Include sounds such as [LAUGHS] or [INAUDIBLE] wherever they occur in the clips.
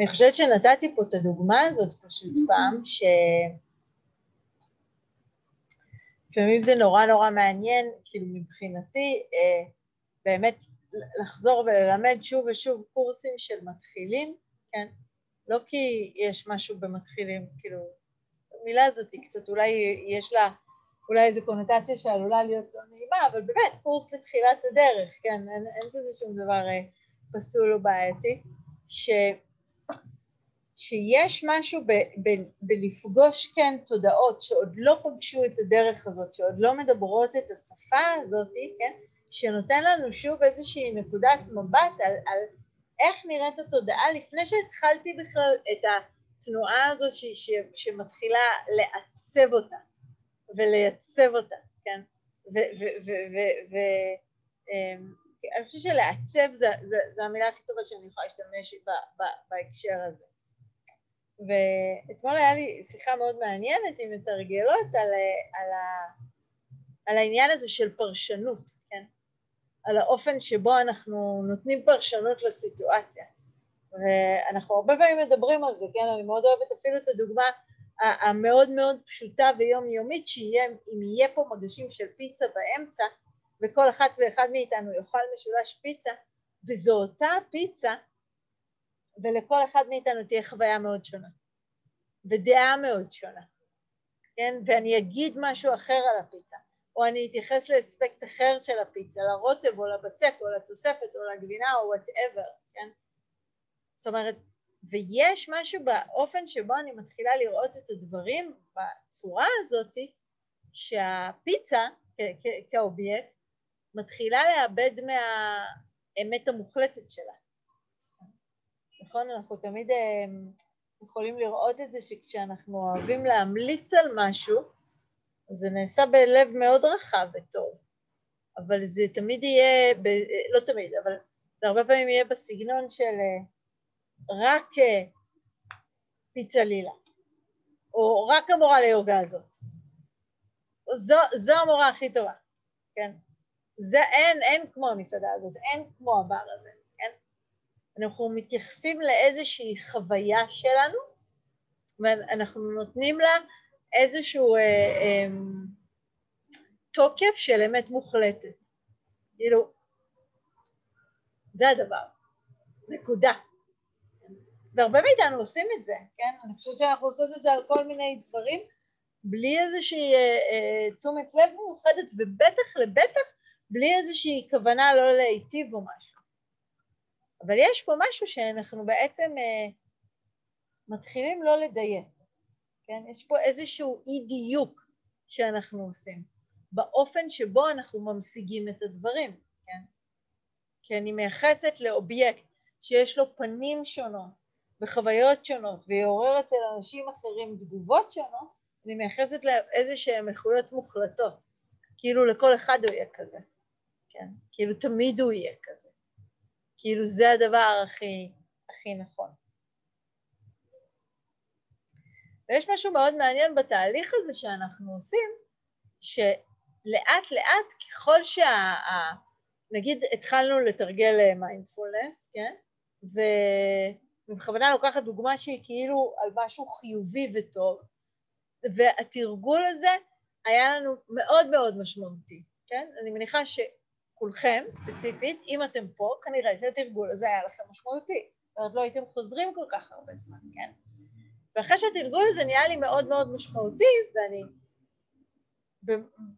אני חושבת שנתתי פה את הדוגמה הזאת פשוט פעם, ש... לפעמים זה נורא נורא מעניין, כאילו מבחינתי, אה, באמת לחזור וללמד שוב ושוב קורסים של מתחילים, כן? לא כי יש משהו במתחילים, כאילו, המילה הזאת היא קצת, אולי יש לה אולי איזו קונוטציה שעלולה להיות לא נעימה, אבל באמת, קורס לתחילת הדרך, כן? אין, אין בזה שום דבר אה, פסול או בעייתי, ש... שיש משהו ב, ב, בלפגוש כן תודעות שעוד לא פגשו את הדרך הזאת, שעוד לא מדברות את השפה הזאת, כן, שנותן לנו שוב איזושהי נקודת מבט על, על איך נראית התודעה לפני שהתחלתי בכלל את התנועה הזאת ש, ש, שמתחילה לעצב אותה ולייצב אותה, כן, ואני חושבת שלעצב זו המילה הכי טובה שאני יכולה להשתמש בה בהקשר הזה. ואתמול היה לי שיחה מאוד מעניינת עם מתרגלות על, על, ה, על העניין הזה של פרשנות, כן? על האופן שבו אנחנו נותנים פרשנות לסיטואציה. ואנחנו הרבה פעמים מדברים על זה, כן? אני מאוד אוהבת אפילו את הדוגמה המאוד מאוד פשוטה ויומיומית, שיהיה, אם יהיה פה מגשים של פיצה באמצע, וכל אחת ואחד מאיתנו יאכל משולש פיצה, וזו אותה פיצה, ולכל אחד מאיתנו תהיה חוויה מאוד שונה, ודעה מאוד שונה, כן? ואני אגיד משהו אחר על הפיצה, או אני אתייחס לאספקט אחר של הפיצה, לרוטב או לבצק או לתוספת או לגבינה או וואטאבר, כן? זאת אומרת, ויש משהו באופן שבו אני מתחילה לראות את הדברים בצורה הזאת, שהפיצה כאובייקט מתחילה לאבד מהאמת המוחלטת שלה. נכון? אנחנו תמיד אה, יכולים לראות את זה שכשאנחנו אוהבים להמליץ על משהו, זה נעשה בלב מאוד רחב וטוב, אבל זה תמיד יהיה, ב, לא תמיד, אבל זה הרבה פעמים יהיה בסגנון של אה, רק אה, פיצה לילה, או רק המורה ליוגה הזאת. זו, זו המורה הכי טובה, כן? זה אין, אין כמו המסעדה הזאת, אין כמו הבר הזה. אנחנו מתייחסים לאיזושהי חוויה שלנו ואנחנו נותנים לה איזשהו אה, אה, תוקף של אמת מוחלטת. כאילו, זה הדבר, נקודה. והרבה מאיתנו עושים את זה, כן? אני חושבת שאנחנו עושות את זה על כל מיני דברים בלי איזושהי אה, אה, תשומת לב מיוחדת ובטח לבטח בלי איזושהי כוונה לא להיטיב או משהו. אבל יש פה משהו שאנחנו בעצם אה, מתחילים לא לדייק, כן? יש פה איזשהו אי דיוק שאנחנו עושים באופן שבו אנחנו ממשיגים את הדברים, כן? כי אני מייחסת לאובייקט שיש לו פנים שונות וחוויות שונות ויעורר אצל אנשים אחרים תגובות שונות, אני מייחסת לאיזה שהן איכויות מוחלטות, כאילו לכל אחד הוא יהיה כזה, כן? כאילו תמיד הוא יהיה כזה. כאילו זה הדבר הכי, הכי נכון. ויש משהו מאוד מעניין בתהליך הזה שאנחנו עושים, שלאט לאט ככל שה... נגיד התחלנו לתרגל מיינדפולנס, כן? ובכוונה לוקחת דוגמה שהיא כאילו על משהו חיובי וטוב, והתרגול הזה היה לנו מאוד מאוד משמעותי, כן? אני מניחה ש... כולכם ספציפית, אם אתם פה, כנראה שהתרגול הזה היה לכם משמעותי. זאת אומרת, לא הייתם חוזרים כל כך הרבה זמן, כן? ואחרי שהתרגול הזה נהיה לי מאוד מאוד משמעותי, ואני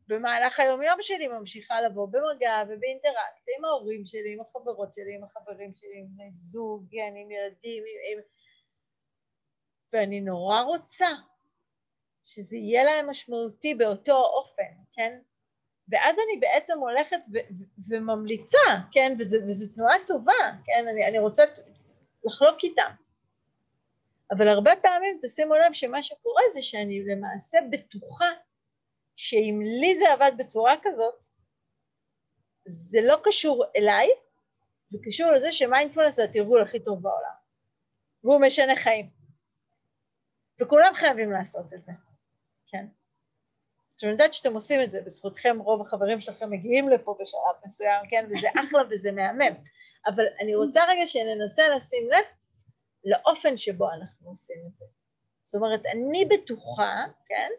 במהלך היום-יום שלי ממשיכה לבוא במגע ובאינטראקציה עם ההורים שלי, עם החברות שלי, עם החברים שלי, עם בני זוג, כן, עם ילדים, עם... עם... ואני נורא רוצה שזה יהיה להם משמעותי באותו אופן, כן? ואז אני בעצם הולכת ו- וממליצה, כן, וזו תנועה טובה, כן, אני, אני רוצה לחלוק איתם. אבל הרבה פעמים תשימו לב שמה שקורה זה שאני למעשה בטוחה שאם לי זה עבד בצורה כזאת, זה לא קשור אליי, זה קשור לזה שמיינדפולנס זה התרגול הכי טוב בעולם, והוא משנה חיים. וכולם חייבים לעשות את זה, כן. עכשיו אני יודעת שאתם עושים את זה, בזכותכם רוב החברים שלכם מגיעים לפה בשלב מסוים, כן, וזה אחלה וזה מהמם, אבל אני רוצה רגע שננסה לשים לב לאופן שבו אנחנו עושים את זה. זאת אומרת, אני בטוחה, כן,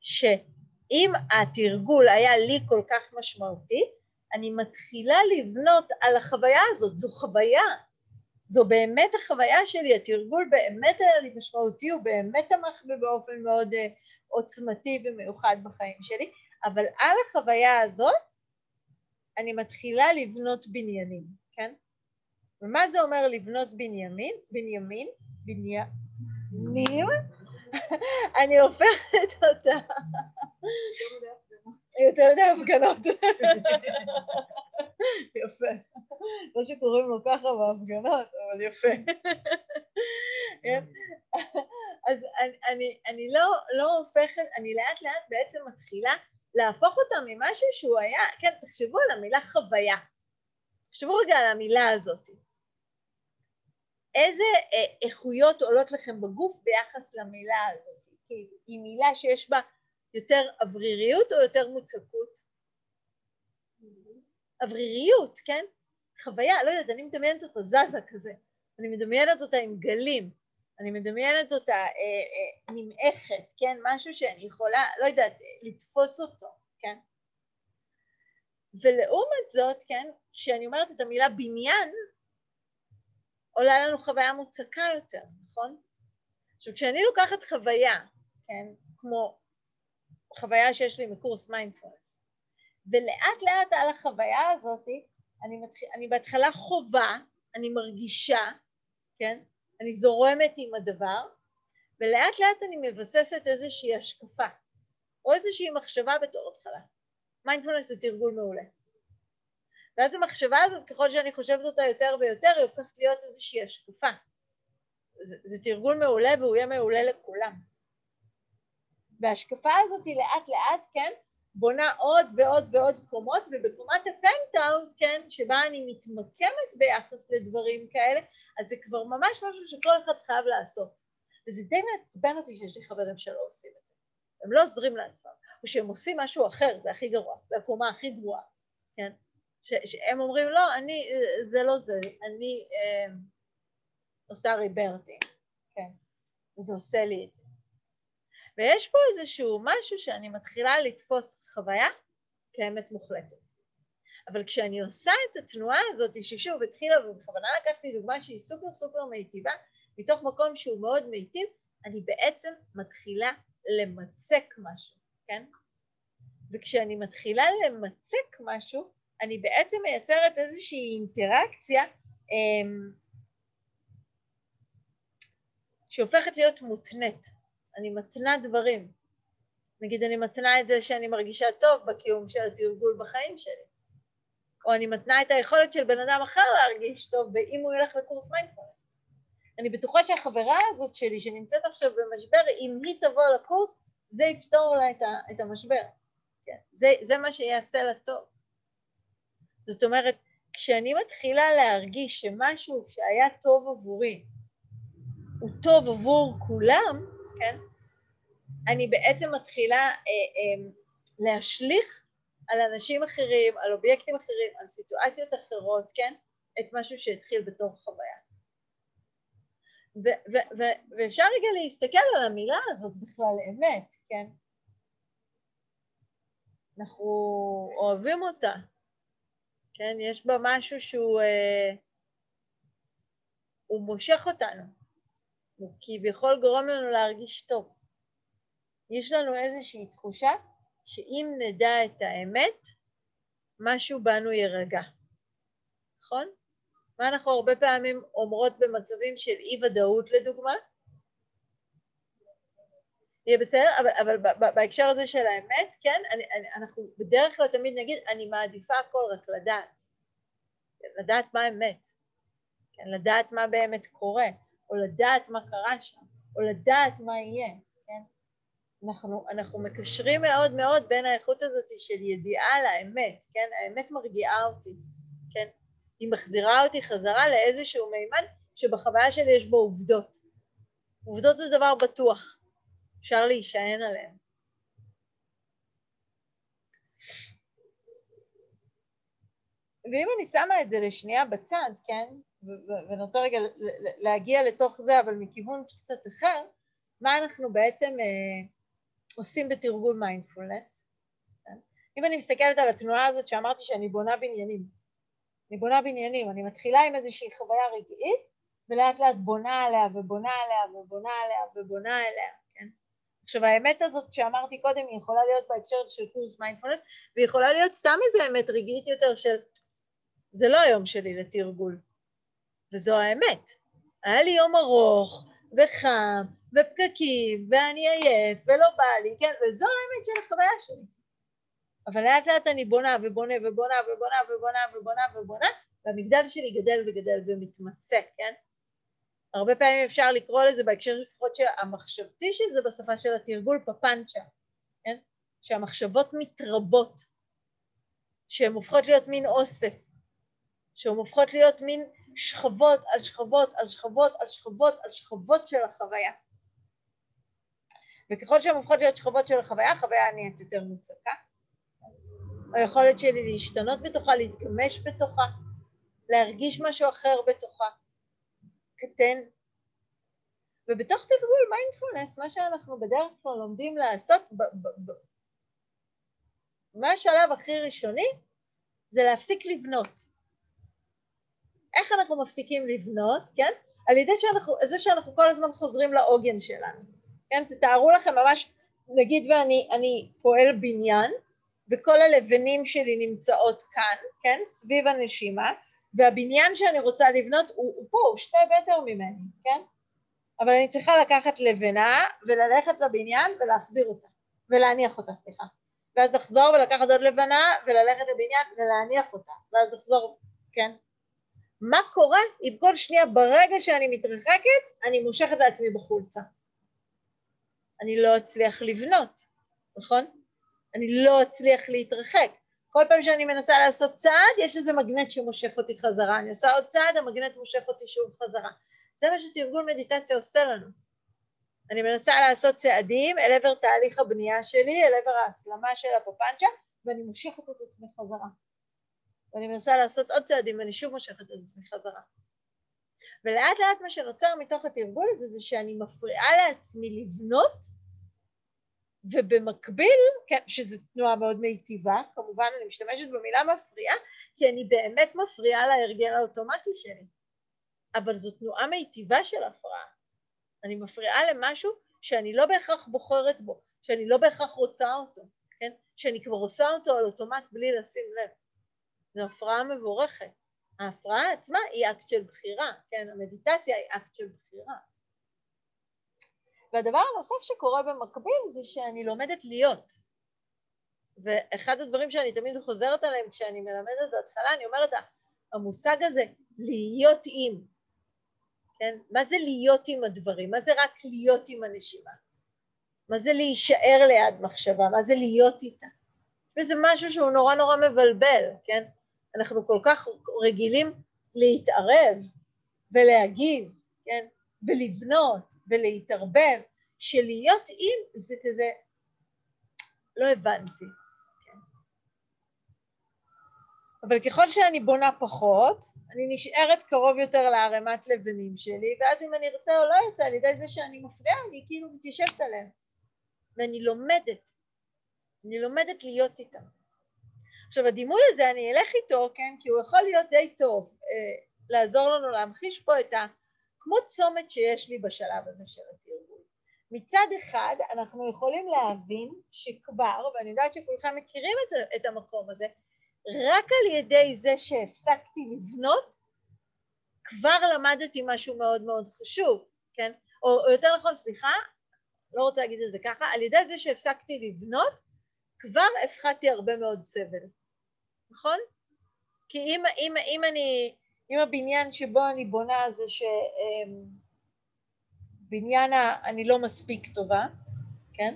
שאם התרגול היה לי כל כך משמעותי, אני מתחילה לבנות על החוויה הזאת, זו חוויה, זו באמת החוויה שלי, התרגול באמת היה לי משמעותי, הוא באמת תמך בי באופן מאוד uh, עוצמתי ומיוחד בחיים שלי, אבל על החוויה הזאת אני מתחילה לבנות בניינים, כן? ומה זה אומר לבנות בנימין? בנימין? בניינים? [LAUGHS] אני הופכת אותה יותר מדי הפגנות. [LAUGHS] יפה. לא שקוראים לו ככה בהפגנות, אבל יפה. אני, אני, אני לא, לא הופכת, אני לאט לאט בעצם מתחילה להפוך אותה ממשהו שהוא היה, כן, תחשבו על המילה חוויה. תחשבו רגע על המילה הזאת. איזה אה, איכויות עולות לכם בגוף ביחס למילה הזאת? היא מילה שיש בה יותר אווריריות או יותר מוצקות? אווריריות, כן? חוויה, לא יודעת, אני מדמיינת אותה זזה כזה, אני מדמיינת אותה עם גלים, אני מדמיינת אותה אה, אה, נמעכת, כן? משהו שאני יכולה, לא יודעת, לתפוס אותו, כן? ולעומת זאת, כן, כשאני אומרת את המילה בניין, עולה לנו חוויה מוצקה יותר, נכון? עכשיו כשאני לוקחת חוויה, כן, כמו חוויה שיש לי מקורס מיינדפולנס, ולאט לאט על החוויה הזאת אני, מתח... אני בהתחלה חווה, אני מרגישה, כן, אני זורמת עם הדבר, ולאט לאט אני מבססת איזושהי השקפה, או איזושהי מחשבה בתור התחלה. מיינדפולנס זה תרגול מעולה. ואז המחשבה הזאת, ככל שאני חושבת אותה יותר ויותר, היא הופכת להיות איזושהי השקפה. זה, זה תרגול מעולה והוא יהיה מעולה לכולם. וההשקפה הזאת היא לאט לאט, כן, בונה עוד ועוד ועוד קומות, ובקומת הפנטהאוז, כן, שבה אני מתמקמת ביחס לדברים כאלה, אז זה כבר ממש משהו שכל אחד חייב לעשות. וזה די מעצבן אותי שיש לי חברים שלא עושים את זה. הם לא עוזרים לעצמם, או שהם עושים משהו אחר, זה הכי גרוע, זה הקומה הכי גרועה, כן? ש- שהם אומרים לא, אני, זה לא זה, אני אה, עושה ריברטינג, כן, וזה עושה לי את זה. ויש פה איזשהו משהו שאני מתחילה לתפוס חוויה כאמת מוחלטת. אבל כשאני עושה את התנועה הזאת, ששוב התחילה, ובכוונה לקחתי דוגמה שהיא סופר סופר מיטיבה, מתוך מקום שהוא מאוד מיטיב, אני בעצם מתחילה למצק משהו, כן? וכשאני מתחילה למצק משהו, אני בעצם מייצרת איזושהי אינטראקציה אמ, שהופכת להיות מותנית. אני מתנה דברים. נגיד אני מתנה את זה שאני מרגישה טוב בקיום של התרגול בחיים שלי. או אני מתנה את היכולת של בן אדם אחר להרגיש טוב אם הוא ילך לקורס מיינדפלנס. אני בטוחה שהחברה הזאת שלי שנמצאת עכשיו במשבר, אם היא תבוא לקורס, זה יפתור לה את, ה, את המשבר. כן. זה, זה מה שיעשה לה טוב. זאת אומרת, כשאני מתחילה להרגיש שמשהו שהיה טוב עבורי הוא טוב עבור כולם, כן? אני בעצם מתחילה אה, אה, להשליך על אנשים אחרים, על אובייקטים אחרים, על סיטואציות אחרות, כן? את משהו שהתחיל בתור חוויה. ו- ו- ו- ואפשר רגע להסתכל על המילה הזאת בכלל אמת, כן? אנחנו אוהבים אותה, כן? יש בה משהו שהוא אה, הוא מושך אותנו, הוא כביכול גורם לנו להרגיש טוב. יש לנו איזושהי תחושה שאם נדע את האמת, משהו בנו יירגע, נכון? מה אנחנו הרבה פעמים אומרות במצבים של אי ודאות לדוגמה? יהיה בסדר, אבל, אבל בהקשר הזה של האמת, כן, אני, אני, אנחנו בדרך כלל תמיד נגיד, אני מעדיפה הכל רק לדעת, לדעת מה האמת, כן, לדעת מה באמת קורה, או לדעת מה קרה שם, או לדעת מה יהיה, אנחנו, אנחנו מקשרים מאוד מאוד בין האיכות הזאת של ידיעה לאמת, כן, האמת מרגיעה אותי, כן, היא מחזירה אותי חזרה לאיזשהו מימד שבחוויה שלי יש בו עובדות, עובדות זה דבר בטוח, אפשר להישען עליהם. ואם אני שמה את זה לשנייה בצד, כן, ואני רוצה רגע להגיע לתוך זה, אבל מכיוון קצת אחר, מה אנחנו בעצם אה, עושים בתרגול מיינדפולנס. כן? אם אני מסתכלת על התנועה הזאת שאמרתי שאני בונה בניינים, אני בונה בניינים, אני מתחילה עם איזושהי חוויה רגעית ולאט לאט בונה עליה ובונה עליה ובונה עליה ובונה עליה, כן? עכשיו האמת הזאת שאמרתי קודם היא יכולה להיות בהקשר של קורס מיינדפולנס והיא יכולה להיות סתם איזה אמת רגעית יותר של זה לא היום שלי לתרגול וזו האמת. היה לי יום ארוך וחם ופקקים ואני עייף ולא בא לי, כן? וזו האמת של החוויה שלי. אבל לאט לאט אני בונה ובונה ובונה ובונה ובונה ובונה ובונה והמגדל שלי גדל וגדל ומתמצא, כן? הרבה פעמים אפשר לקרוא לזה בהקשר לפחות שהמחשבתי של זה בשפה של התרגול פפנצ'ה, כן? שהמחשבות מתרבות, שהן הופכות להיות מין אוסף, שהן הופכות להיות מין שכבות על שכבות על שכבות על שכבות על שכבות של החוויה. וככל שהן הופכות להיות שכבות של החוויה, החוויה נהיית יותר מוצקה. היכולת שלי להשתנות בתוכה, להתגמש בתוכה, להרגיש משהו אחר בתוכה, קטן. ובתוך תרגול מיינדפולנס, מה שאנחנו בדרך כלל לומדים לעשות, מה השלב הכי ראשוני? זה להפסיק לבנות. איך אנחנו מפסיקים לבנות, כן? על ידי שאנחנו, זה שאנחנו כל הזמן חוזרים לעוגן שלנו. כן? תתארו לכם ממש, נגיד ואני פועל בניין, וכל הלבנים שלי נמצאות כאן, כן? סביב הנשימה, והבניין שאני רוצה לבנות הוא, הוא פה, הוא שתי מטר ממני, כן? אבל אני צריכה לקחת לבנה וללכת לבניין ולהחזיר אותה, ולהניח אותה, סליחה. ואז לחזור ולקחת עוד לבנה וללכת לבניין ולהניח אותה, ואז לחזור, כן? מה קורה אם כל שנייה ברגע שאני מתרחקת אני מושכת לעצמי בחולצה? אני לא אצליח לבנות, נכון? אני לא אצליח להתרחק. כל פעם שאני מנסה לעשות צעד, יש איזה מגנט שמושך אותי חזרה. אני עושה עוד צעד, המגנט מושך אותי שוב חזרה. זה מה שתרגול מדיטציה עושה לנו. אני מנסה לעשות צעדים אל עבר תהליך הבנייה שלי, אל עבר ההסלמה של הפופנצ'ה, ואני מושכת את עצמי חזרה. ואני מנסה לעשות עוד צעדים ואני שוב מושכת את עצמי חזרה. ולאט לאט מה שנוצר מתוך התרגול הזה זה שאני מפריעה לעצמי לבנות ובמקביל, כן, שזו תנועה מאוד מיטיבה, כמובן אני משתמשת במילה מפריעה כי אני באמת מפריעה להרגל האוטומטי שלי, אבל זו תנועה מיטיבה של הפרעה. אני מפריעה למשהו שאני לא בהכרח בוחרת בו, שאני לא בהכרח רוצה אותו, כן? שאני כבר עושה אותו על אוטומט בלי לשים לב. זו הפרעה מבורכת. ההפרעה עצמה היא אקט של בחירה, כן? המדיטציה היא אקט של בחירה. והדבר הנוסף שקורה במקביל זה שאני לומדת להיות. ואחד הדברים שאני תמיד חוזרת עליהם כשאני מלמדת בהתחלה, אני אומרת, המושג הזה, להיות עם, כן? מה זה להיות עם הדברים? מה זה רק להיות עם הנשימה? מה זה להישאר ליד מחשבה? מה זה להיות איתה? וזה משהו שהוא נורא נורא מבלבל, כן? אנחנו כל כך רגילים להתערב ולהגיב, כן? ולבנות ולהתערבב, שלהיות עם זה כזה, לא הבנתי. כן? אבל ככל שאני בונה פחות, אני נשארת קרוב יותר לערימת לבנים שלי, ואז אם אני ארצה או לא ארצה, על ידי זה שאני מפריעה, אני כאילו מתיישבת עליהם. ואני לומדת, אני לומדת להיות איתם. עכשיו הדימוי הזה אני אלך איתו, כן, כי הוא יכול להיות די טוב, אה, לעזור לנו להמחיש פה את ה... כמו צומת שיש לי בשלב הזה של התרגול. מצד אחד אנחנו יכולים להבין שכבר, ואני יודעת שכולכם מכירים את, את המקום הזה, רק על ידי זה שהפסקתי לבנות, כבר למדתי משהו מאוד מאוד חשוב, כן? או, או יותר נכון, סליחה, לא רוצה להגיד את זה ככה, על ידי זה שהפסקתי לבנות, כבר הפחדתי הרבה מאוד סבל. נכון? כי אם, אם, אם אני, אם הבניין שבו אני בונה זה שבניין אמ, אני לא מספיק טובה, כן?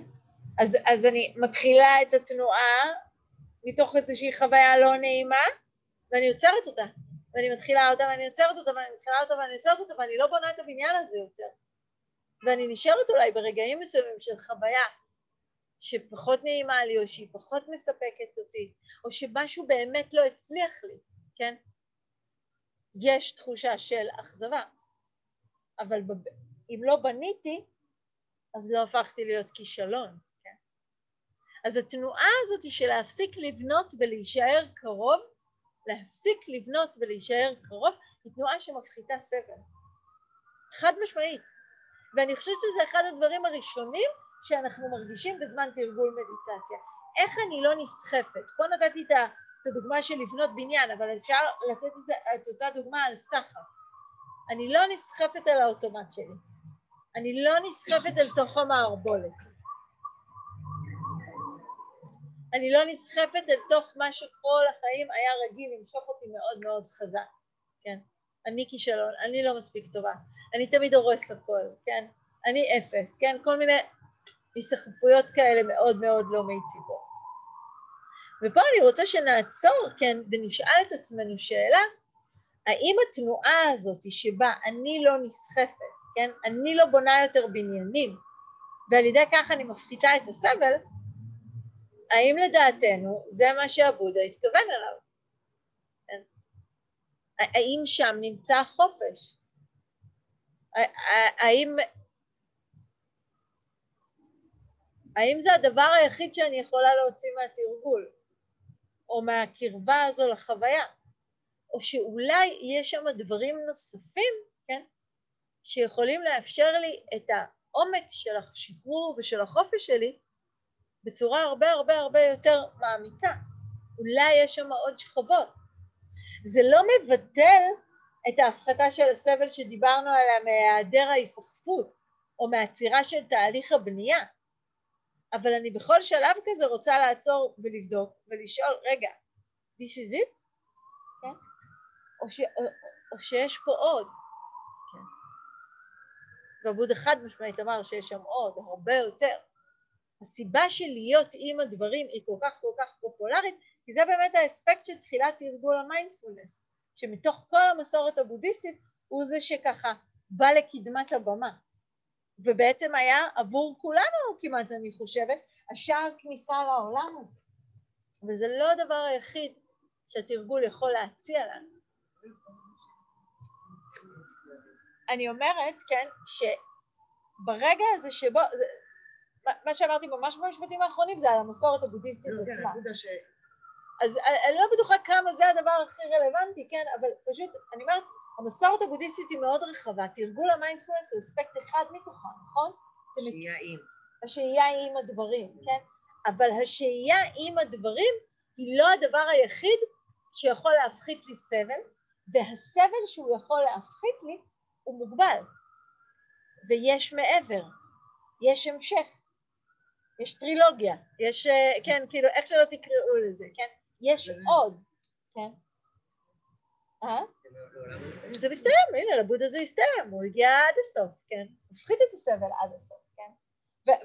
אז, אז אני מתחילה את התנועה מתוך איזושהי חוויה לא נעימה ואני עוצרת אותה ואני מתחילה אותה ואני עוצרת אותה ואני מתחילה אותה ואני עוצרת אותה ואני לא בונה את הבניין הזה יותר ואני נשארת אולי ברגעים מסוימים של חוויה שפחות נעימה לי או שהיא פחות מספקת אותי או שמשהו באמת לא הצליח לי, כן? יש תחושה של אכזבה, אבל אם לא בניתי, אז לא הפכתי להיות כישלון. כן? אז התנועה הזאת של להפסיק לבנות ולהישאר קרוב, להפסיק לבנות ולהישאר קרוב, היא תנועה שמפחיתה סבל. חד משמעית. ואני חושבת שזה אחד הדברים הראשונים שאנחנו מרגישים בזמן תרגול מדיטציה. איך אני לא נסחפת? פה נתתי את הדוגמה של לבנות בניין, אבל אפשר לתת את אותה דוגמה על סחף. אני לא נסחפת על האוטומט שלי. אני לא נסחפת אל תוך המערבולת. אני לא נסחפת אל תוך מה שכל החיים היה רגיל למשוך אותי מאוד מאוד חזק, כן? אני כישלון, אני לא מספיק טובה, אני תמיד הורס הכל, כן? אני אפס, כן? כל מיני הסחפויות כאלה מאוד מאוד לא מיטיבות. ופה אני רוצה שנעצור, כן, ונשאל את עצמנו שאלה, האם התנועה הזאת שבה אני לא נסחפת, כן, אני לא בונה יותר בניינים, ועל ידי כך אני מפחיתה את הסבל, האם לדעתנו זה מה שהבודה התכוון אליו? כן? האם שם נמצא החופש? האם האם זה הדבר היחיד שאני יכולה להוציא מהתרגול, או מהקרבה הזו לחוויה, או שאולי יש שם דברים נוספים, כן, שיכולים לאפשר לי את העומק של השחרור ושל החופש שלי בצורה הרבה הרבה הרבה יותר מעמיקה. אולי יש שם עוד שכבות. זה לא מבטל את ההפחתה של הסבל שדיברנו עליה מהיעדר ההיסחפות או מהעצירה של תהליך הבנייה. אבל אני בכל שלב כזה רוצה לעצור ולבדוק ולשאול, רגע, this is it? כן? או, ש, או, או שיש פה עוד. כן. ועבוד אחד משמעית אמר שיש שם עוד, הרבה יותר. הסיבה של להיות עם הדברים היא כל כך כל כך פופולרית, כי זה באמת האספקט של תחילת תרגול המיינדפולנס, שמתוך כל המסורת הבודהיסטית הוא זה שככה בא לקדמת הבמה. ובעצם היה עבור כולנו כמעט אני חושבת השער כניסה לעולם הזה. וזה לא הדבר היחיד שהתרגול יכול להציע לנו. אני אומרת כן שברגע הזה שבו מה שאמרתי ממש במשפטים האחרונים זה על המסורת הבודהיסטית כן, עצמה. אז אני לא בטוחה כמה זה הדבר הכי רלוונטי כן אבל פשוט אני אומרת המסורת הבודהיסטית היא מאוד רחבה, תרגול המיינדפולנס הוא אספקט אחד מתוכה, נכון? השהייה עם. השהייה עם הדברים, כן? אבל השהייה עם הדברים היא לא הדבר היחיד שיכול להפחית לי סבל, והסבל שהוא יכול להפחית לי הוא מוגבל, ויש מעבר, יש המשך, יש טרילוגיה, יש, אה, כן, כאילו, איך שלא תקראו לזה, כן? יש עוד, כן? אה? זה מסתיים, הנה לבוד הזה הסתיים, הוא הגיע עד הסוף, כן? הפחית את הסבל עד הסוף, כן?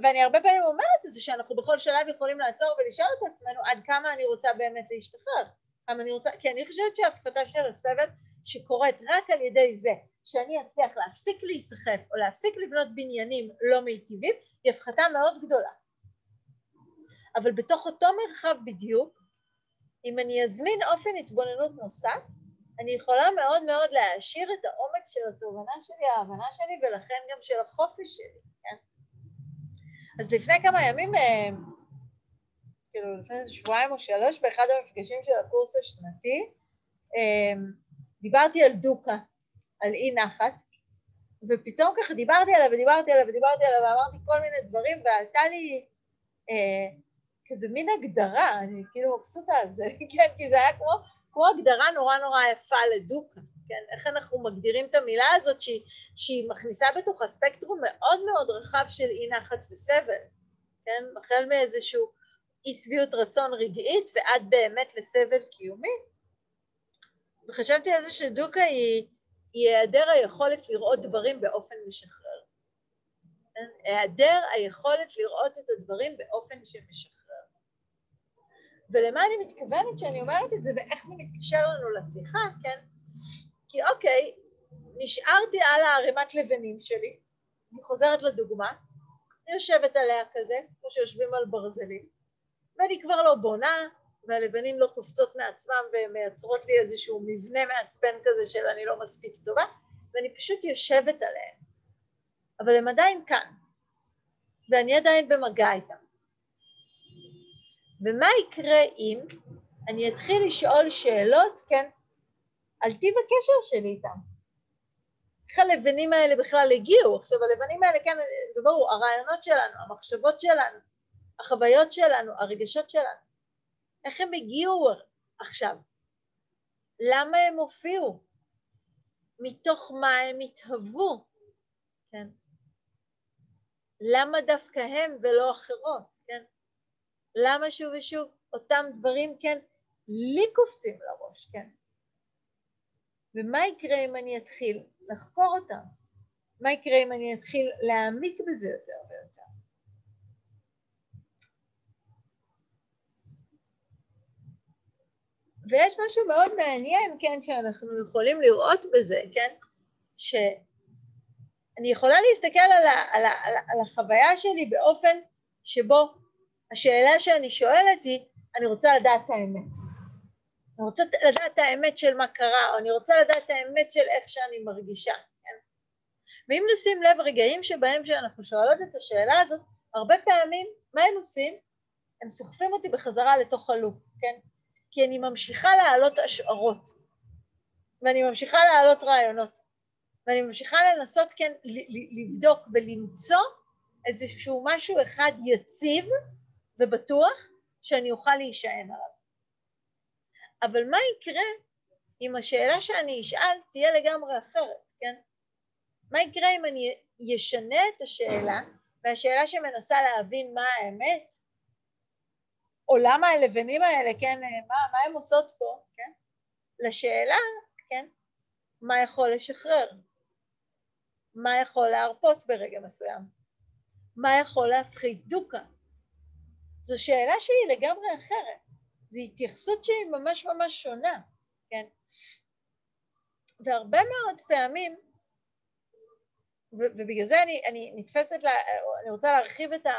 ואני הרבה פעמים אומרת את זה שאנחנו בכל שלב יכולים לעצור ולשאול את עצמנו עד כמה אני רוצה באמת להשתחרר, כמה אני רוצה, כי אני חושבת שההפחתה של הסבל שקורית רק על ידי זה שאני אצליח להפסיק להיסחף או להפסיק לבנות בניינים לא מיטיבים היא הפחתה מאוד גדולה. אבל בתוך אותו מרחב בדיוק, אם אני אזמין אופן התבוננות נוסף, אני יכולה מאוד מאוד להעשיר את העומק של התובנה שלי, ההבנה שלי, ולכן גם של החופש שלי, כן? אז לפני כמה ימים, אה, כאילו לפני איזה שבועיים או שלוש, באחד המפגשים של הקורס השנתי, אה, דיברתי על דוקה, על אי נחת, ופתאום ככה דיברתי עליו ודיברתי עליו ודיברתי עליו ואמרתי כל מיני דברים ועלתה לי אה, כזה מין הגדרה, אני כאילו מבסוטה על זה, [LAUGHS] כן, כי זה היה כמו כמו הגדרה נורא נורא יפה לדוקה, כן? איך אנחנו מגדירים את המילה הזאת שהיא, שהיא מכניסה בתוכה ספקטרום מאוד מאוד רחב של אי נחת וסבל, כן? החל מאיזשהו אי שביעות רצון רגעית ועד באמת לסבל קיומי. וחשבתי על זה שדוקה היא, היא היעדר היכולת לראות דברים באופן משחרר. כן? היעדר היכולת לראות את הדברים באופן שמשחרר. ולמה אני מתכוונת שאני אומרת את זה ואיך זה מתקשר לנו לשיחה, כן? כי אוקיי, נשארתי על הערימת לבנים שלי, אני חוזרת לדוגמה, אני יושבת עליה כזה, כמו שיושבים על ברזלים, ואני כבר לא בונה, והלבנים לא קופצות מעצמם ומייצרות לי איזשהו מבנה מעצבן כזה של אני לא מספיק טובה, ואני פשוט יושבת עליהם. אבל הם עדיין כאן, ואני עדיין במגע איתם. ומה יקרה אם אני אתחיל לשאול שאלות, כן, על טיב הקשר שלי איתם? איך הלבנים האלה בכלל הגיעו? עכשיו הלבנים האלה, כן, זה ברור, הרעיונות שלנו, המחשבות שלנו, החוויות שלנו, הרגשות שלנו, איך הם הגיעו עכשיו? למה הם הופיעו? מתוך מה הם התהוו? כן. למה דווקא הם ולא אחרות? למה שוב ושוב אותם דברים, כן, לי קופצים לראש, כן? ומה יקרה אם אני אתחיל לחקור אותם? מה יקרה אם אני אתחיל להעמיק בזה יותר ויותר? ויש משהו מאוד מעניין, כן, שאנחנו יכולים לראות בזה, כן, שאני יכולה להסתכל על, ה, על, ה, על, ה, על החוויה שלי באופן שבו השאלה שאני שואלת היא, אני רוצה לדעת את האמת. אני רוצה לדעת את האמת של מה קרה, או אני רוצה לדעת את האמת של איך שאני מרגישה, כן? ואם נשים לב רגעים שבהם שאנחנו שואלות את השאלה הזאת, הרבה פעמים, מה הם עושים? הם סוחפים אותי בחזרה לתוך הלופ, כן? כי אני ממשיכה להעלות השערות, ואני ממשיכה להעלות רעיונות, ואני ממשיכה לנסות כן לבדוק ולמצוא איזשהו משהו אחד יציב ובטוח שאני אוכל להישען עליו. אבל מה יקרה אם השאלה שאני אשאל תהיה לגמרי אחרת, כן? מה יקרה אם אני אשנה את השאלה והשאלה שמנסה להבין מה האמת או למה הלבנים האלה, כן, מה, מה הן עושות פה, כן? לשאלה, כן, מה יכול לשחרר? מה יכול להרפות ברגע מסוים? מה יכול להפחית דוקה? זו שאלה שהיא לגמרי אחרת. זו התייחסות שהיא ממש ממש שונה, כן? והרבה מאוד פעמים, ובגלל זה אני, אני נתפסת, לה, אני רוצה להרחיב את, ה,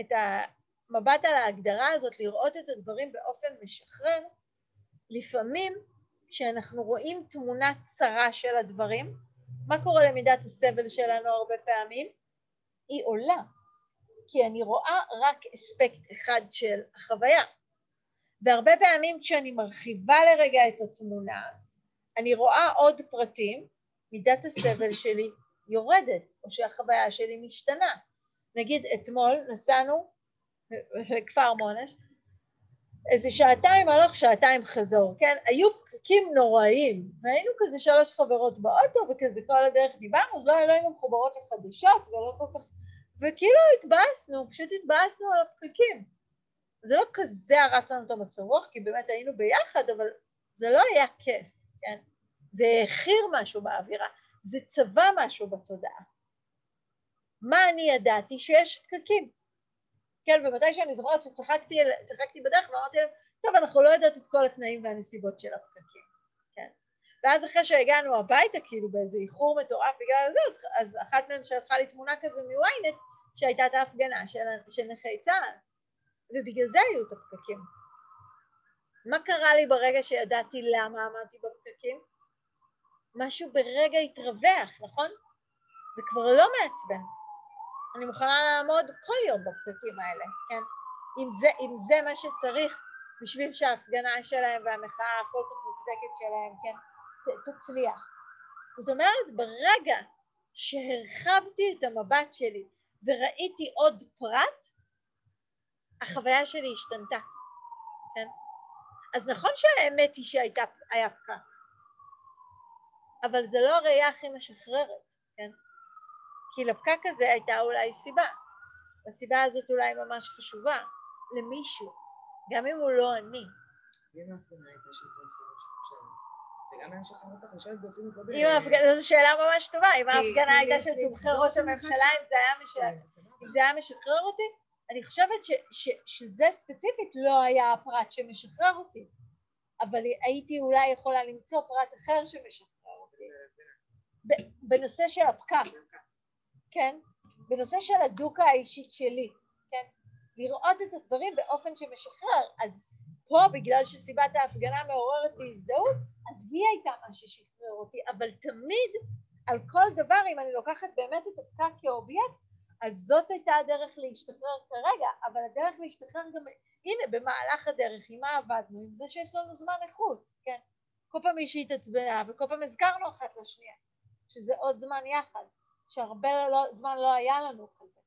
את המבט על ההגדרה הזאת, לראות את הדברים באופן משחרר, לפעמים כשאנחנו רואים תמונה צרה של הדברים, מה קורה למידת הסבל שלנו הרבה פעמים? היא עולה, כי אני רואה רק אספקט אחד של החוויה. והרבה פעמים כשאני מרחיבה לרגע את התמונה, אני רואה עוד פרטים, מידת הסבל שלי יורדת, או שהחוויה שלי משתנה. נגיד אתמול נסענו לכפר מונש, איזה שעתיים הלוך, שעתיים חזור, כן? היו פקקים נוראיים, והיינו כזה שלוש חברות באוטו, וכזה כל הדרך דיברנו, לא, לא היינו מחוברות לחדשות, ולא כל כך... וכאילו התבאסנו, פשוט התבאסנו על הפקקים. זה לא כזה הרס לנו את המצב רוח, כי באמת היינו ביחד, אבל זה לא היה כיף, כן? זה העכיר משהו באווירה, זה צבע משהו בתודעה. מה אני ידעתי? שיש פקקים. כן, ומתי שאני זוכרת שצחקתי בדרך ואמרתי להם, טוב, אנחנו לא יודעות את כל התנאים והנסיבות של הפקקים. ואז אחרי שהגענו הביתה, כאילו באיזה איחור מטורף בגלל זה, אז, אז אחת מהן שלחה לי תמונה כזה מוויינט, שהייתה את ההפגנה של, של נכי צה"ל, ובגלל זה היו את הפקקים. מה קרה לי ברגע שידעתי למה עמדתי בפקקים? משהו ברגע התרווח, נכון? זה כבר לא מעצבן. אני מוכנה לעמוד כל יום בפקקים האלה, כן? אם זה, אם זה מה שצריך בשביל שההפגנה שלהם והמחאה הכל כך מוצדקת שלהם, כן, תצליח. זאת אומרת, ברגע שהרחבתי את המבט שלי וראיתי עוד פרט, החוויה שלי השתנתה, כן? אז נכון שהאמת היא שהיה פקק, אבל זה לא הראייה הכי משחררת, כן? כי לפקק הזה הייתה אולי סיבה, והסיבה הזאת אולי ממש חשובה למישהו, גם אם הוא לא אני. ואם ההפגנה הייתה חדש זה גם היה משחרר אותך לשבת ברצינות לא אם ההפגנה, זו שאלה ממש טובה, אם ההפגנה הייתה של תומכי ראש הממשלה, אם זה היה משחרר אותי, אני חושבת שזה ספציפית לא היה הפרט שמשחרר אותי, אבל הייתי אולי יכולה למצוא פרט אחר שמשחרר אותי. בנושא של הפקק, כן? בנושא של הדוקה האישית שלי, כן? לראות את הדברים באופן שמשחרר. אז פה בגלל שסיבת ההפגנה מעוררת בהזדהות, אז היא הייתה מה ששחרר אותי, אבל תמיד על כל דבר, אם אני לוקחת באמת את הפקק כאובייקט, אז זאת הייתה הדרך להשתחרר כרגע, אבל הדרך להשתחרר גם, הנה במהלך הדרך, עם מה עבדנו? עם זה שיש לנו זמן איכות, כן? כל פעם מישהי התעצבנה וכל פעם הזכרנו אחת לשנייה, שזה עוד זמן יחד, שהרבה לא, זמן לא היה לנו כזה,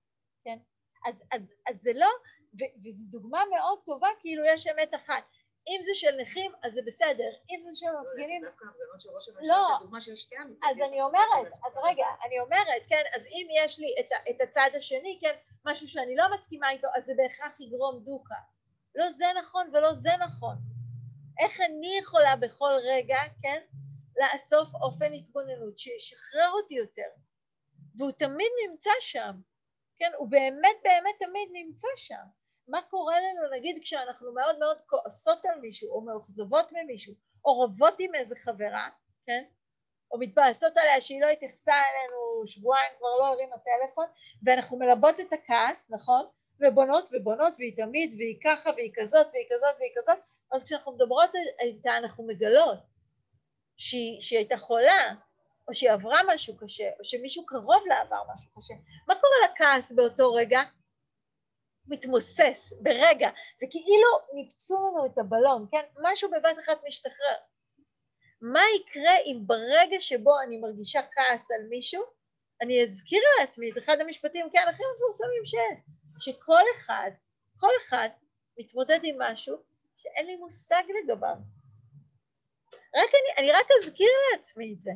כן? אז, אז, אז זה לא, וזו דוגמה מאוד טובה, כאילו יש אמת אחת. אם זה של נכים, אז זה בסדר, אם זה של מפגינים... דווקא הפגנות של ראש הממשלה זה דוגמה של שתי אמיתות. אז אני אומרת, אז רגע, אני אומרת, כן, אז אם יש לי את הצד השני, כן, משהו שאני לא מסכימה איתו, אז זה בהכרח יגרום דוקה. לא זה נכון ולא זה נכון. איך אני יכולה בכל רגע, כן, לאסוף אופן התבוננות שישחרר אותי יותר. והוא תמיד נמצא שם, כן, הוא באמת באמת תמיד נמצא שם. מה קורה לנו נגיד כשאנחנו מאוד מאוד כועסות על מישהו או מאוכזבות ממישהו או רבות עם איזה חברה, כן? או מתבאסות עליה שהיא לא התייחסה אלינו שבועיים כבר לא הרימה טלפון ואנחנו מלבות את הכעס, נכון? ובונות ובונות והיא תמיד והיא ככה והיא כזאת והיא כזאת והיא כזאת אז כשאנחנו מדברות איתה אנחנו מגלות שהיא, שהיא הייתה חולה או שהיא עברה משהו קשה או שמישהו קרוב לה עבר משהו קשה מה קורה לכעס באותו רגע? מתמוסס ברגע, זה כאילו ניפצו לנו את הבלון, כן? משהו בבת אחת משתחרר. מה יקרה אם ברגע שבו אני מרגישה כעס על מישהו, אני אזכיר לעצמי את אחד המשפטים, כן, הכי מפורסמים שיש, שכל אחד, כל אחד מתמודד עם משהו שאין לי מושג לגביו. רק אני, אני רק אזכיר לעצמי את זה.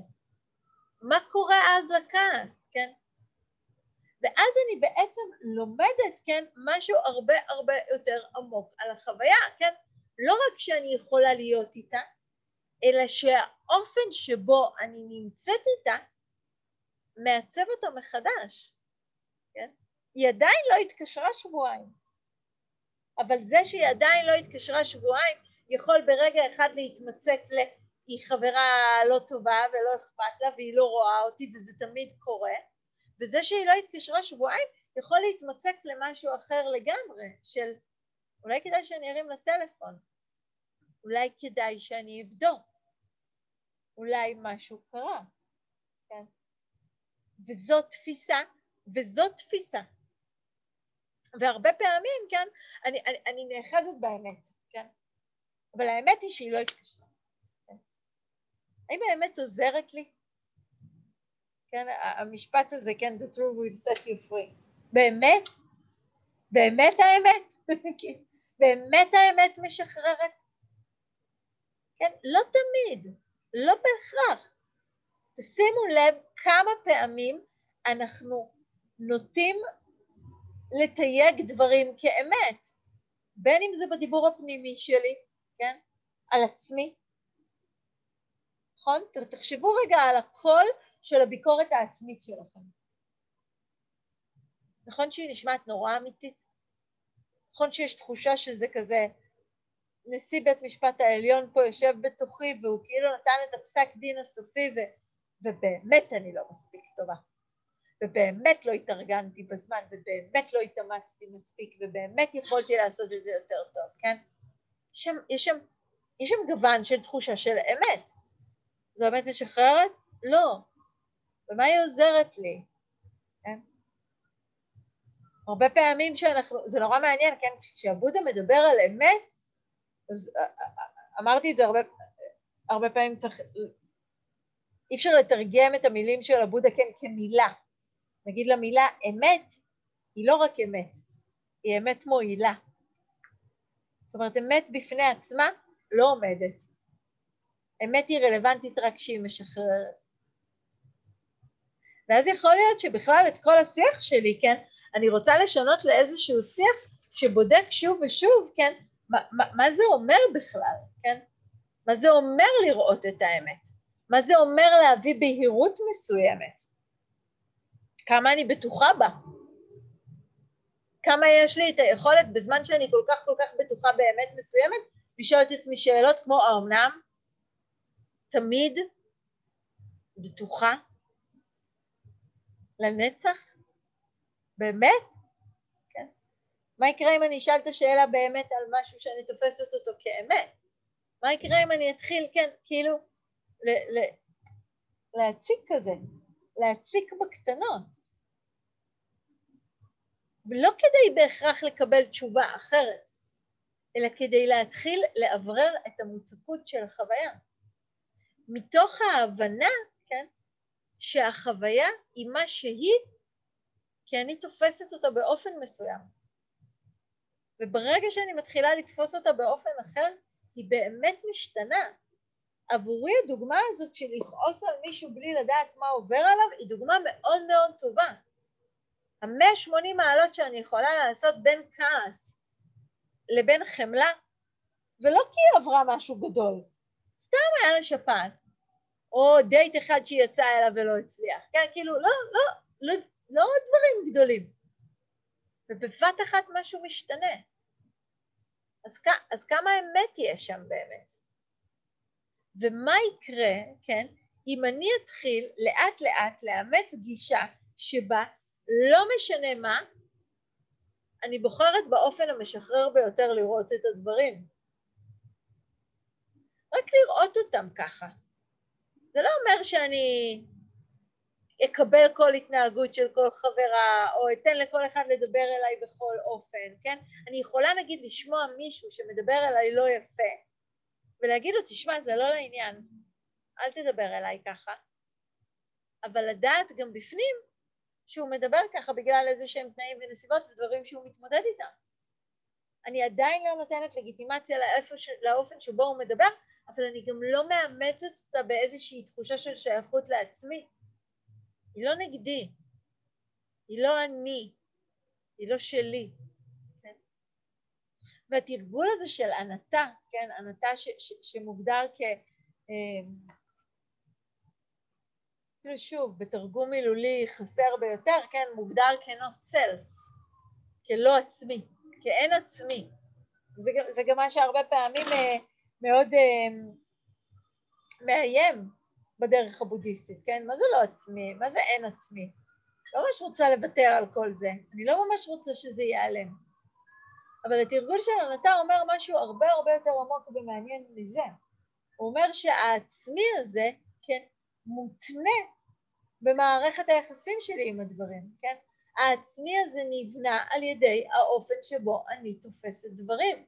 מה קורה אז לכעס, כן? ואז אני בעצם לומדת, כן, משהו הרבה הרבה יותר עמוק על החוויה, כן? לא רק שאני יכולה להיות איתה, אלא שהאופן שבו אני נמצאת איתה מעצב אותה מחדש, כן? היא עדיין לא התקשרה שבועיים, אבל זה שהיא עדיין לא התקשרה שבועיים יכול ברגע אחד להתמצק ל... היא חברה לא טובה ולא אכפת לה והיא לא רואה אותי וזה תמיד קורה וזה שהיא לא התקשרה שבועיים יכול להתמצק למשהו אחר לגמרי של אולי כדאי שאני ארים לטלפון, אולי כדאי שאני אבדוק, אולי משהו קרה, כן? וזאת תפיסה, וזאת תפיסה. והרבה פעמים, כן, אני, אני, אני נאחזת באמת, כן? אבל האמת היא שהיא לא התקשרה. כן? האם האמת עוזרת לי? כן, המשפט הזה, כן, the truth will set you free. באמת? באמת האמת? [LAUGHS] באמת האמת משחררת? כן, לא תמיד, לא בהכרח. תשימו לב כמה פעמים אנחנו נוטים לתייג דברים כאמת, בין אם זה בדיבור הפנימי שלי, כן, על עצמי, נכון? תחשבו רגע על הכל של הביקורת העצמית שלכם. נכון שהיא נשמעת נורא אמיתית? נכון שיש תחושה שזה כזה נשיא בית משפט העליון פה יושב בתוכי והוא כאילו נתן את הפסק דין הסופי ו... ובאמת אני לא מספיק טובה ובאמת לא התארגנתי בזמן ובאמת לא התאמצתי מספיק ובאמת יכולתי לעשות את זה יותר טוב, כן? יש שם, יש שם, יש שם גוון של תחושה של אמת. זו אמת משחררת? לא. ומה היא עוזרת לי? כן? הרבה פעמים שאנחנו, זה נורא מעניין, כן? כשהבודה מדבר על אמת, אז אה, אה, אה, אמרתי את זה הרבה, הרבה פעמים צריך, אי אפשר לתרגם את המילים של הבודה כן כמילה. נגיד למילה אמת, היא לא רק אמת, היא אמת מועילה. זאת אומרת, אמת בפני עצמה לא עומדת. אמת היא רלוונטית רק כשהיא משחררת. ואז יכול להיות שבכלל את כל השיח שלי, כן, אני רוצה לשנות לאיזשהו שיח שבודק שוב ושוב, כן, מה, מה, מה זה אומר בכלל, כן? מה זה אומר לראות את האמת? מה זה אומר להביא בהירות מסוימת? כמה אני בטוחה בה? כמה יש לי את היכולת בזמן שאני כל כך כל כך בטוחה באמת מסוימת לשאול את עצמי שאלות כמו האומנם? תמיד בטוחה לנצח? באמת? כן. מה יקרה אם אני אשאל את השאלה באמת על משהו שאני תופסת אותו כאמת? מה יקרה אם אני אתחיל, כן, כאילו, ל- ל- להציק כזה, להציק בקטנות. ולא כדי בהכרח לקבל תשובה אחרת, אלא כדי להתחיל לאוורר את המוצקות של החוויה. מתוך ההבנה, כן, שהחוויה היא מה שהיא, כי אני תופסת אותה באופן מסוים. וברגע שאני מתחילה לתפוס אותה באופן אחר, היא באמת משתנה. עבורי הדוגמה הזאת של לכעוס על מישהו בלי לדעת מה עובר עליו היא דוגמה מאוד מאוד טובה. המאה שמונים מעלות שאני יכולה לעשות בין כעס לבין חמלה, ולא כי היא עברה משהו גדול, סתם היה לה שפעת, או דייט אחד שהיא יצאה אליו ולא הצליח, כן, כאילו לא, לא, לא, לא דברים גדולים, ובבת אחת משהו משתנה. אז, אז כמה אמת יש שם באמת? ומה יקרה, כן, אם אני אתחיל לאט לאט לאמץ גישה שבה לא משנה מה, אני בוחרת באופן המשחרר ביותר לראות את הדברים. רק לראות אותם ככה. זה לא אומר שאני אקבל כל התנהגות של כל חברה, או אתן לכל אחד לדבר אליי בכל אופן, כן? אני יכולה נגיד לשמוע מישהו שמדבר אליי לא יפה, ולהגיד לו, תשמע, זה לא לעניין, אל תדבר אליי ככה. אבל לדעת גם בפנים שהוא מדבר ככה בגלל איזה שהם תנאים ונסיבות ודברים שהוא מתמודד איתם. אני עדיין לא נותנת לגיטימציה. לאופן שבו הוא מדבר, אבל אני גם לא מאמצת אותה באיזושהי תחושה של שייכות לעצמי. היא לא נגדי, היא לא אני, היא לא שלי. כן? והתרגול הזה של ענתה, כן, ענתה שמוגדר כ... אה, כאילו שוב, בתרגום מילולי חסר ביותר, כן, מוגדר כ-not כלא עצמי, כאין עצמי. זה, זה גם מה שהרבה פעמים אה, מאוד אה, מאיים בדרך הבודהיסטית, כן? מה זה לא עצמי? מה זה אין עצמי? לא ממש רוצה לוותר על כל זה, אני לא ממש רוצה שזה ייעלם. אבל התרגול של הנתה אומר משהו הרבה הרבה יותר עמוק ומעניין מזה. הוא אומר שהעצמי הזה, כן, מותנה במערכת היחסים שלי עם הדברים, כן? העצמי הזה נבנה על ידי האופן שבו אני תופסת דברים.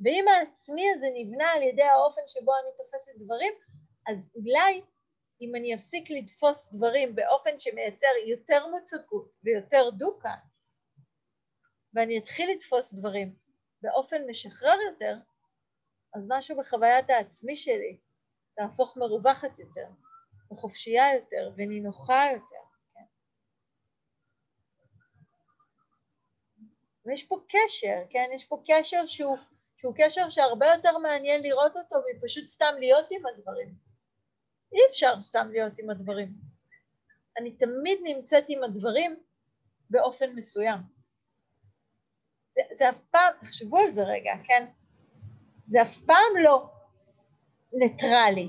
ואם העצמי הזה נבנה על ידי האופן שבו אני תופסת דברים, אז אולי אם אני אפסיק לתפוס דברים באופן שמייצר יותר מוצקות ויותר דוקה, ואני אתחיל לתפוס דברים באופן משחרר יותר, אז משהו בחוויית העצמי שלי תהפוך מרווחת יותר, וחופשייה יותר, ונינוחה יותר. כן? ויש פה קשר, כן? יש פה קשר שהוא, שהוא קשר שהרבה יותר מעניין לראות אותו מפשוט סתם להיות עם הדברים. אי אפשר סתם להיות עם הדברים. אני תמיד נמצאת עם הדברים באופן מסוים. זה, זה אף פעם, תחשבו על זה רגע, כן? זה אף פעם לא ניטרלי.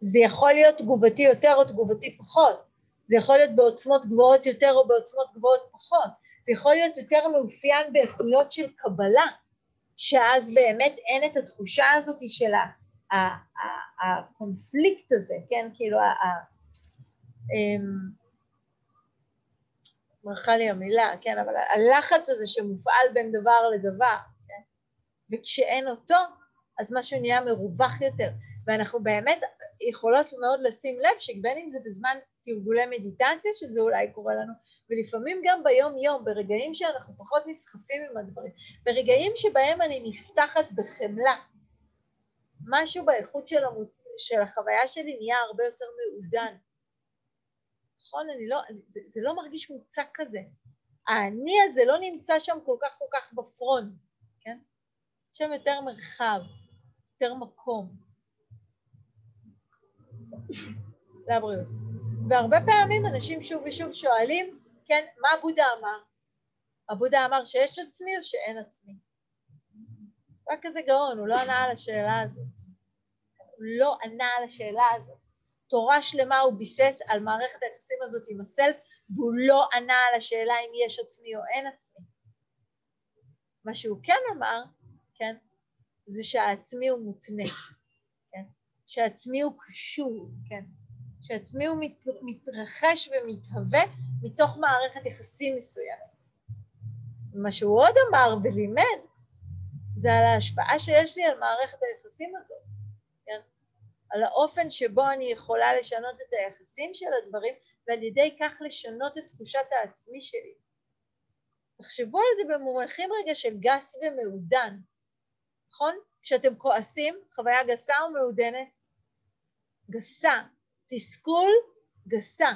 זה יכול להיות תגובתי יותר או תגובתי פחות, זה יכול להיות בעוצמות גבוהות יותר או בעוצמות גבוהות פחות, זה יכול להיות יותר מאופיין באיכויות של קבלה, שאז באמת אין את התחושה הזאת של הקונפליקט הזה, כן, כאילו, אמ, ברכה לי המילה, כן, אבל הלחץ הזה שמופעל בין דבר לדבר, כן, וכשאין אותו, אז משהו נהיה מרווח יותר, ואנחנו באמת יכולות מאוד לשים לב שבין אם זה בזמן תרגולי מדיטציה שזה אולי קורה לנו ולפעמים גם ביום יום ברגעים שאנחנו פחות נסחפים עם הדברים ברגעים שבהם אני נפתחת בחמלה משהו באיכות של, המות... של החוויה שלי נהיה הרבה יותר מעודן נכון? אני לא, זה, זה לא מרגיש מוצק כזה האני הזה לא נמצא שם כל כך כל כך בפרונט, כן? שם יותר מרחב, יותר מקום לבריאות. והרבה פעמים אנשים שוב ושוב שואלים, כן, מה בודה אמר? הבודה אמר שיש עצמי או שאין עצמי? הוא היה כזה גאון, הוא לא ענה על השאלה הזאת. הוא לא ענה על השאלה הזאת. תורה שלמה הוא ביסס על מערכת היחסים הזאת עם הסלף, והוא לא ענה על השאלה אם יש עצמי או אין עצמי. מה שהוא כן אמר, כן, זה שהעצמי הוא מותנה, שהעצמי הוא קשור, כן, שהעצמי הוא מת, מתרחש ומתהווה מתוך מערכת יחסים מסוימת. מה שהוא עוד אמר ולימד זה על ההשפעה שיש לי על מערכת היחסים הזאת, כן? על האופן שבו אני יכולה לשנות את היחסים של הדברים ועל ידי כך לשנות את תחושת העצמי שלי. תחשבו על זה במונחים רגע של גס ומעודן, נכון? כשאתם כועסים, חוויה גסה או מעודנת? גסה. תסכול, גסה.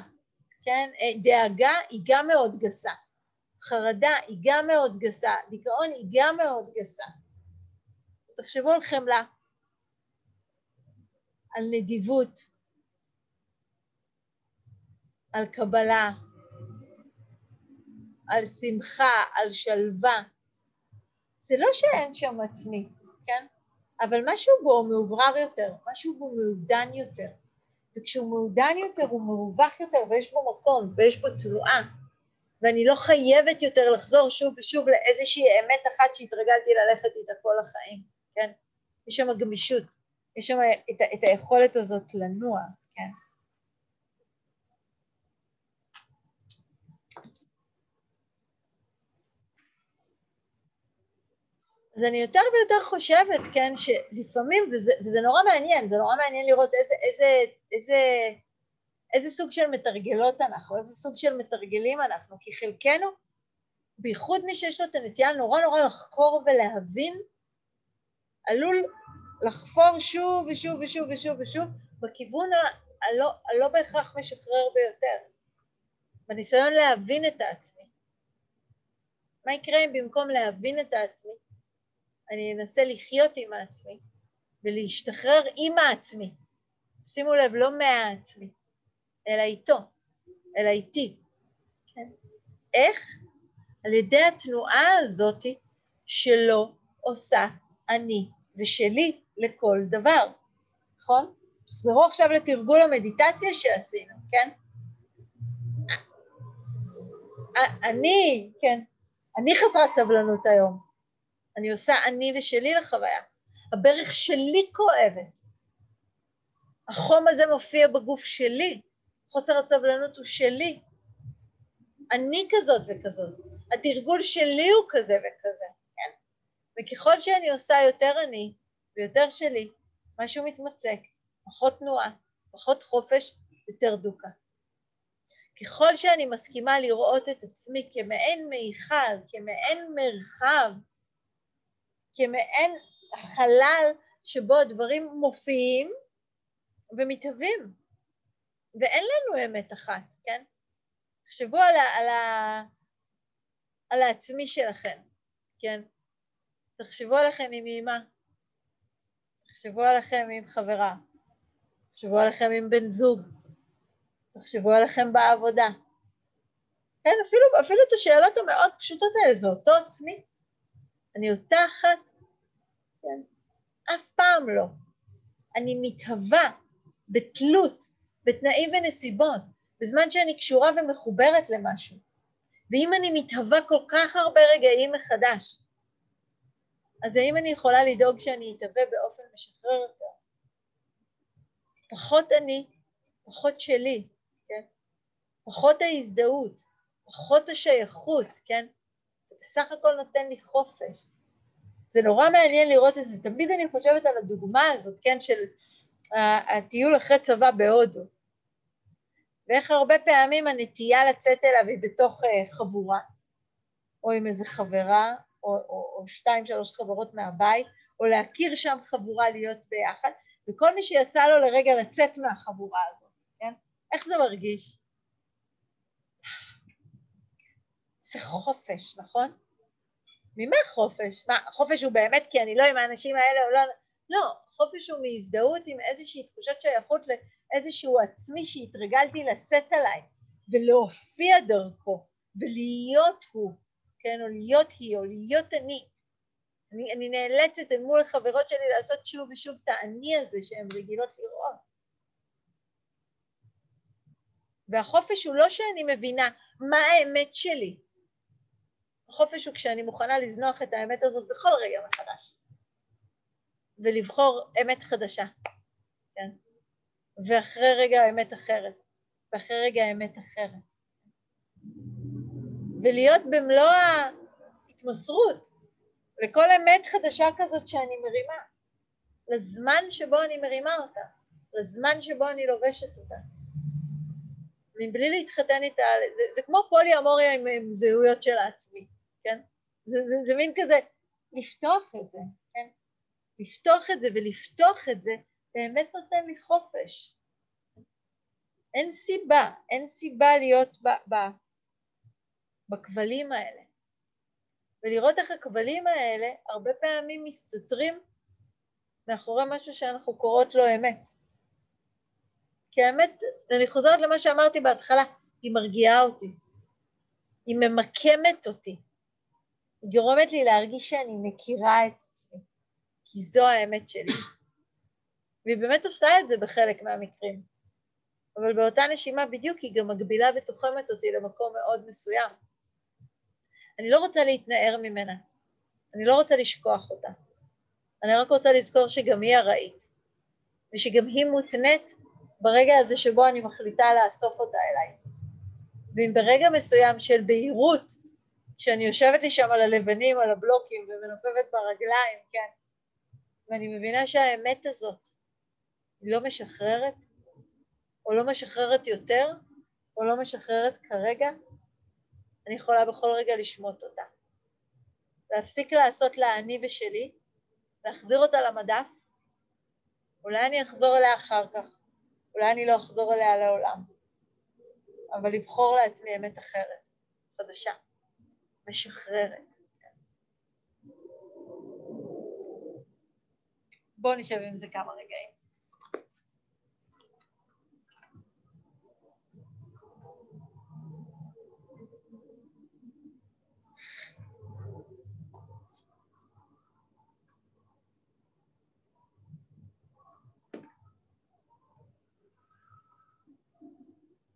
כן? אה, דאגה היא גם מאוד גסה. חרדה היא גם מאוד גסה. דיכאון היא גם מאוד גסה. תחשבו על חמלה, על נדיבות, על קבלה, על שמחה, על שלווה. זה לא שאין שם עצמי, כן? אבל משהו בו מאוברר יותר, משהו בו מעודן יותר. וכשהוא מעודן יותר הוא מרווח יותר ויש בו מקום ויש בו תנועה ואני לא חייבת יותר לחזור שוב ושוב לאיזושהי אמת אחת שהתרגלתי ללכת איתה כל החיים, כן? יש שם גמישות, יש שם את, את היכולת הזאת לנוע, כן? אז אני יותר ויותר חושבת, כן, שלפעמים, וזה, וזה נורא מעניין, זה נורא מעניין לראות איזה, איזה, איזה, איזה סוג של מתרגלות אנחנו, איזה סוג של מתרגלים אנחנו, כי חלקנו, בייחוד מי שיש לו את הנטייה נורא נורא לחקור ולהבין, עלול לחפור שוב ושוב ושוב ושוב ושוב בכיוון הלא, הלא בהכרח משחרר ביותר, בניסיון להבין את העצמי. מה יקרה אם במקום להבין את העצמי, אני אנסה לחיות עם העצמי ולהשתחרר עם העצמי. שימו לב, לא מהעצמי, אלא איתו, אלא איתי. כן? איך? על ידי התנועה הזאתי שלא עושה אני ושלי לכל דבר, נכון? תחזרו עכשיו לתרגול המדיטציה שעשינו, כן? אני, כן, אני חסרת סבלנות היום. אני עושה אני ושלי לחוויה. הברך שלי כואבת. החום הזה מופיע בגוף שלי. חוסר הסבלנות הוא שלי. אני כזאת וכזאת. התרגול שלי הוא כזה וכזה, כן? וככל שאני עושה יותר אני ויותר שלי, משהו מתמצק, פחות תנועה, פחות חופש, יותר דוקה. ככל שאני מסכימה לראות את עצמי כמעין מיכל, כמעין מרחב, כמעין חלל שבו הדברים מופיעים ומתהווים, ואין לנו אמת אחת, כן? תחשבו על, ה, על, ה, על העצמי שלכם, כן? תחשבו עליכם עם אימא, תחשבו עליכם עם חברה, תחשבו עליכם עם בן זוג, תחשבו עליכם בעבודה. כן, אפילו, אפילו את השאלות המאוד פשוטות האלה, זה אותו עצמי. אני אותה אחת, כן? אף פעם לא. אני מתהווה בתלות, בתנאים ונסיבות, בזמן שאני קשורה ומחוברת למשהו. ואם אני מתהווה כל כך הרבה רגעים מחדש, אז האם אני יכולה לדאוג שאני אתהווה באופן משחרר יותר? פחות אני, פחות שלי, כן? פחות ההזדהות, פחות השייכות, כן? בסך הכל נותן לי חופש. זה נורא מעניין לראות את זה, תמיד אני חושבת על הדוגמה הזאת, כן, של הטיול אחרי צבא בהודו, ואיך הרבה פעמים הנטייה לצאת אליו היא בתוך אה, חבורה, או עם איזה חברה, או, או, או שתיים שלוש חברות מהבית, או להכיר שם חבורה להיות ביחד, וכל מי שיצא לו לרגע לצאת מהחבורה הזאת, כן? איך זה מרגיש? זה חופש, נכון? ממה חופש? מה, חופש הוא באמת כי אני לא עם האנשים האלה או לא... לא, חופש הוא מהזדהות עם איזושהי תחושת שייכות לאיזשהו עצמי שהתרגלתי לשאת עליי ולהופיע דרכו ולהיות הוא, כן, או להיות היא, או להיות אני. אני, אני נאלצת אל מול החברות שלי לעשות שוב ושוב את האני הזה שהן רגילות לראות. והחופש הוא לא שאני מבינה מה האמת שלי, החופש הוא כשאני מוכנה לזנוח את האמת הזאת בכל רגע מחדש, ולבחור אמת חדשה, כן? ואחרי רגע האמת אחרת, ואחרי רגע האמת אחרת. ולהיות במלוא ההתמסרות לכל אמת חדשה כזאת שאני מרימה, לזמן שבו אני מרימה אותה, לזמן שבו אני לובשת אותה. מבלי להתחתן איתה, זה, זה כמו פולי אמוריה עם, עם זהויות של העצמי, כן? זה, זה, זה מין כזה, לפתוח את זה, כן? לפתוח את זה ולפתוח את זה באמת נותן לי חופש. אין סיבה, אין סיבה להיות ב, ב, בכבלים האלה. ולראות איך הכבלים האלה הרבה פעמים מסתתרים מאחורי משהו שאנחנו קוראות לו אמת. כי האמת, אני חוזרת למה שאמרתי בהתחלה, היא מרגיעה אותי, היא ממקמת אותי, גורמת לי להרגיש שאני מכירה את עצמי, כי זו האמת שלי. והיא באמת עושה את זה בחלק מהמקרים, אבל באותה נשימה בדיוק היא גם מגבילה ותוחמת אותי למקום מאוד מסוים. אני לא רוצה להתנער ממנה, אני לא רוצה לשכוח אותה, אני רק רוצה לזכור שגם היא ארעית, ושגם היא מותנית ברגע הזה שבו אני מחליטה לאסוף אותה אליי. ואם ברגע מסוים של בהירות, כשאני יושבת לי שם על הלבנים, על הבלוקים, ומנופפת ברגליים, כן, ואני מבינה שהאמת הזאת היא לא משחררת, או לא משחררת יותר, או לא משחררת כרגע, אני יכולה בכל רגע לשמוט אותה. להפסיק לעשות לה אני ושלי, להחזיר אותה למדף, אולי אני אחזור אליה אחר כך, אולי אני לא אחזור אליה לעולם, אבל לבחור לעצמי אמת אחרת, חדשה, משחררת. בואו נשב עם זה כמה רגעים.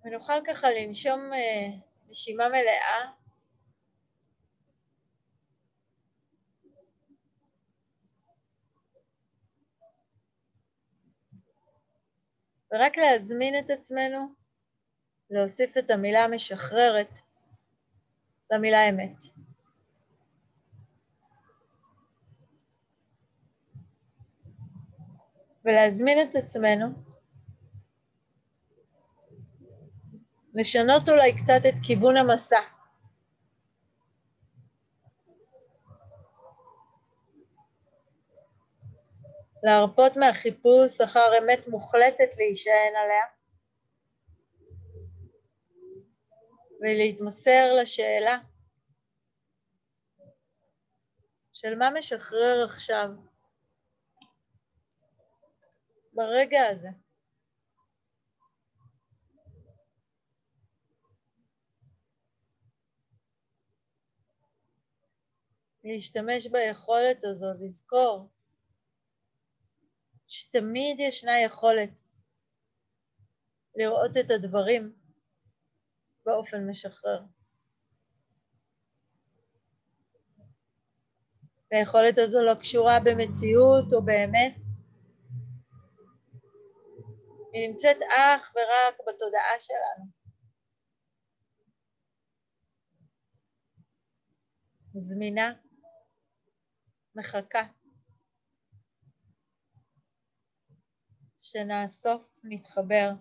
ונוכל ככה לנשום אה, נשימה מלאה. ורק להזמין את עצמנו להוסיף את המילה משחררת למילה אמת. ולהזמין את עצמנו לשנות אולי קצת את כיוון המסע. להרפות מהחיפוש אחר אמת מוחלטת להישען עליה ולהתמסר לשאלה של מה משחרר עכשיו ברגע הזה. להשתמש ביכולת הזו, לזכור שתמיד ישנה יכולת לראות את הדברים באופן משחרר. והיכולת הזו לא קשורה במציאות או באמת, היא נמצאת אך ורק בתודעה שלנו. זמינה מחכה שנאסוף, נתחבר,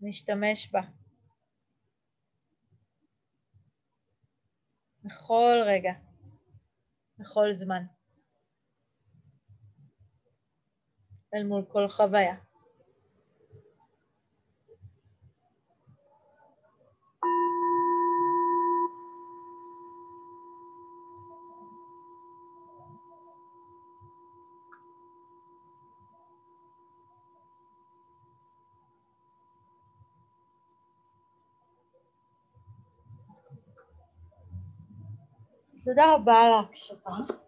נשתמש בה. בכל רגע, בכל זמן, אל מול כל חוויה. תודה רבה על ההקשבה.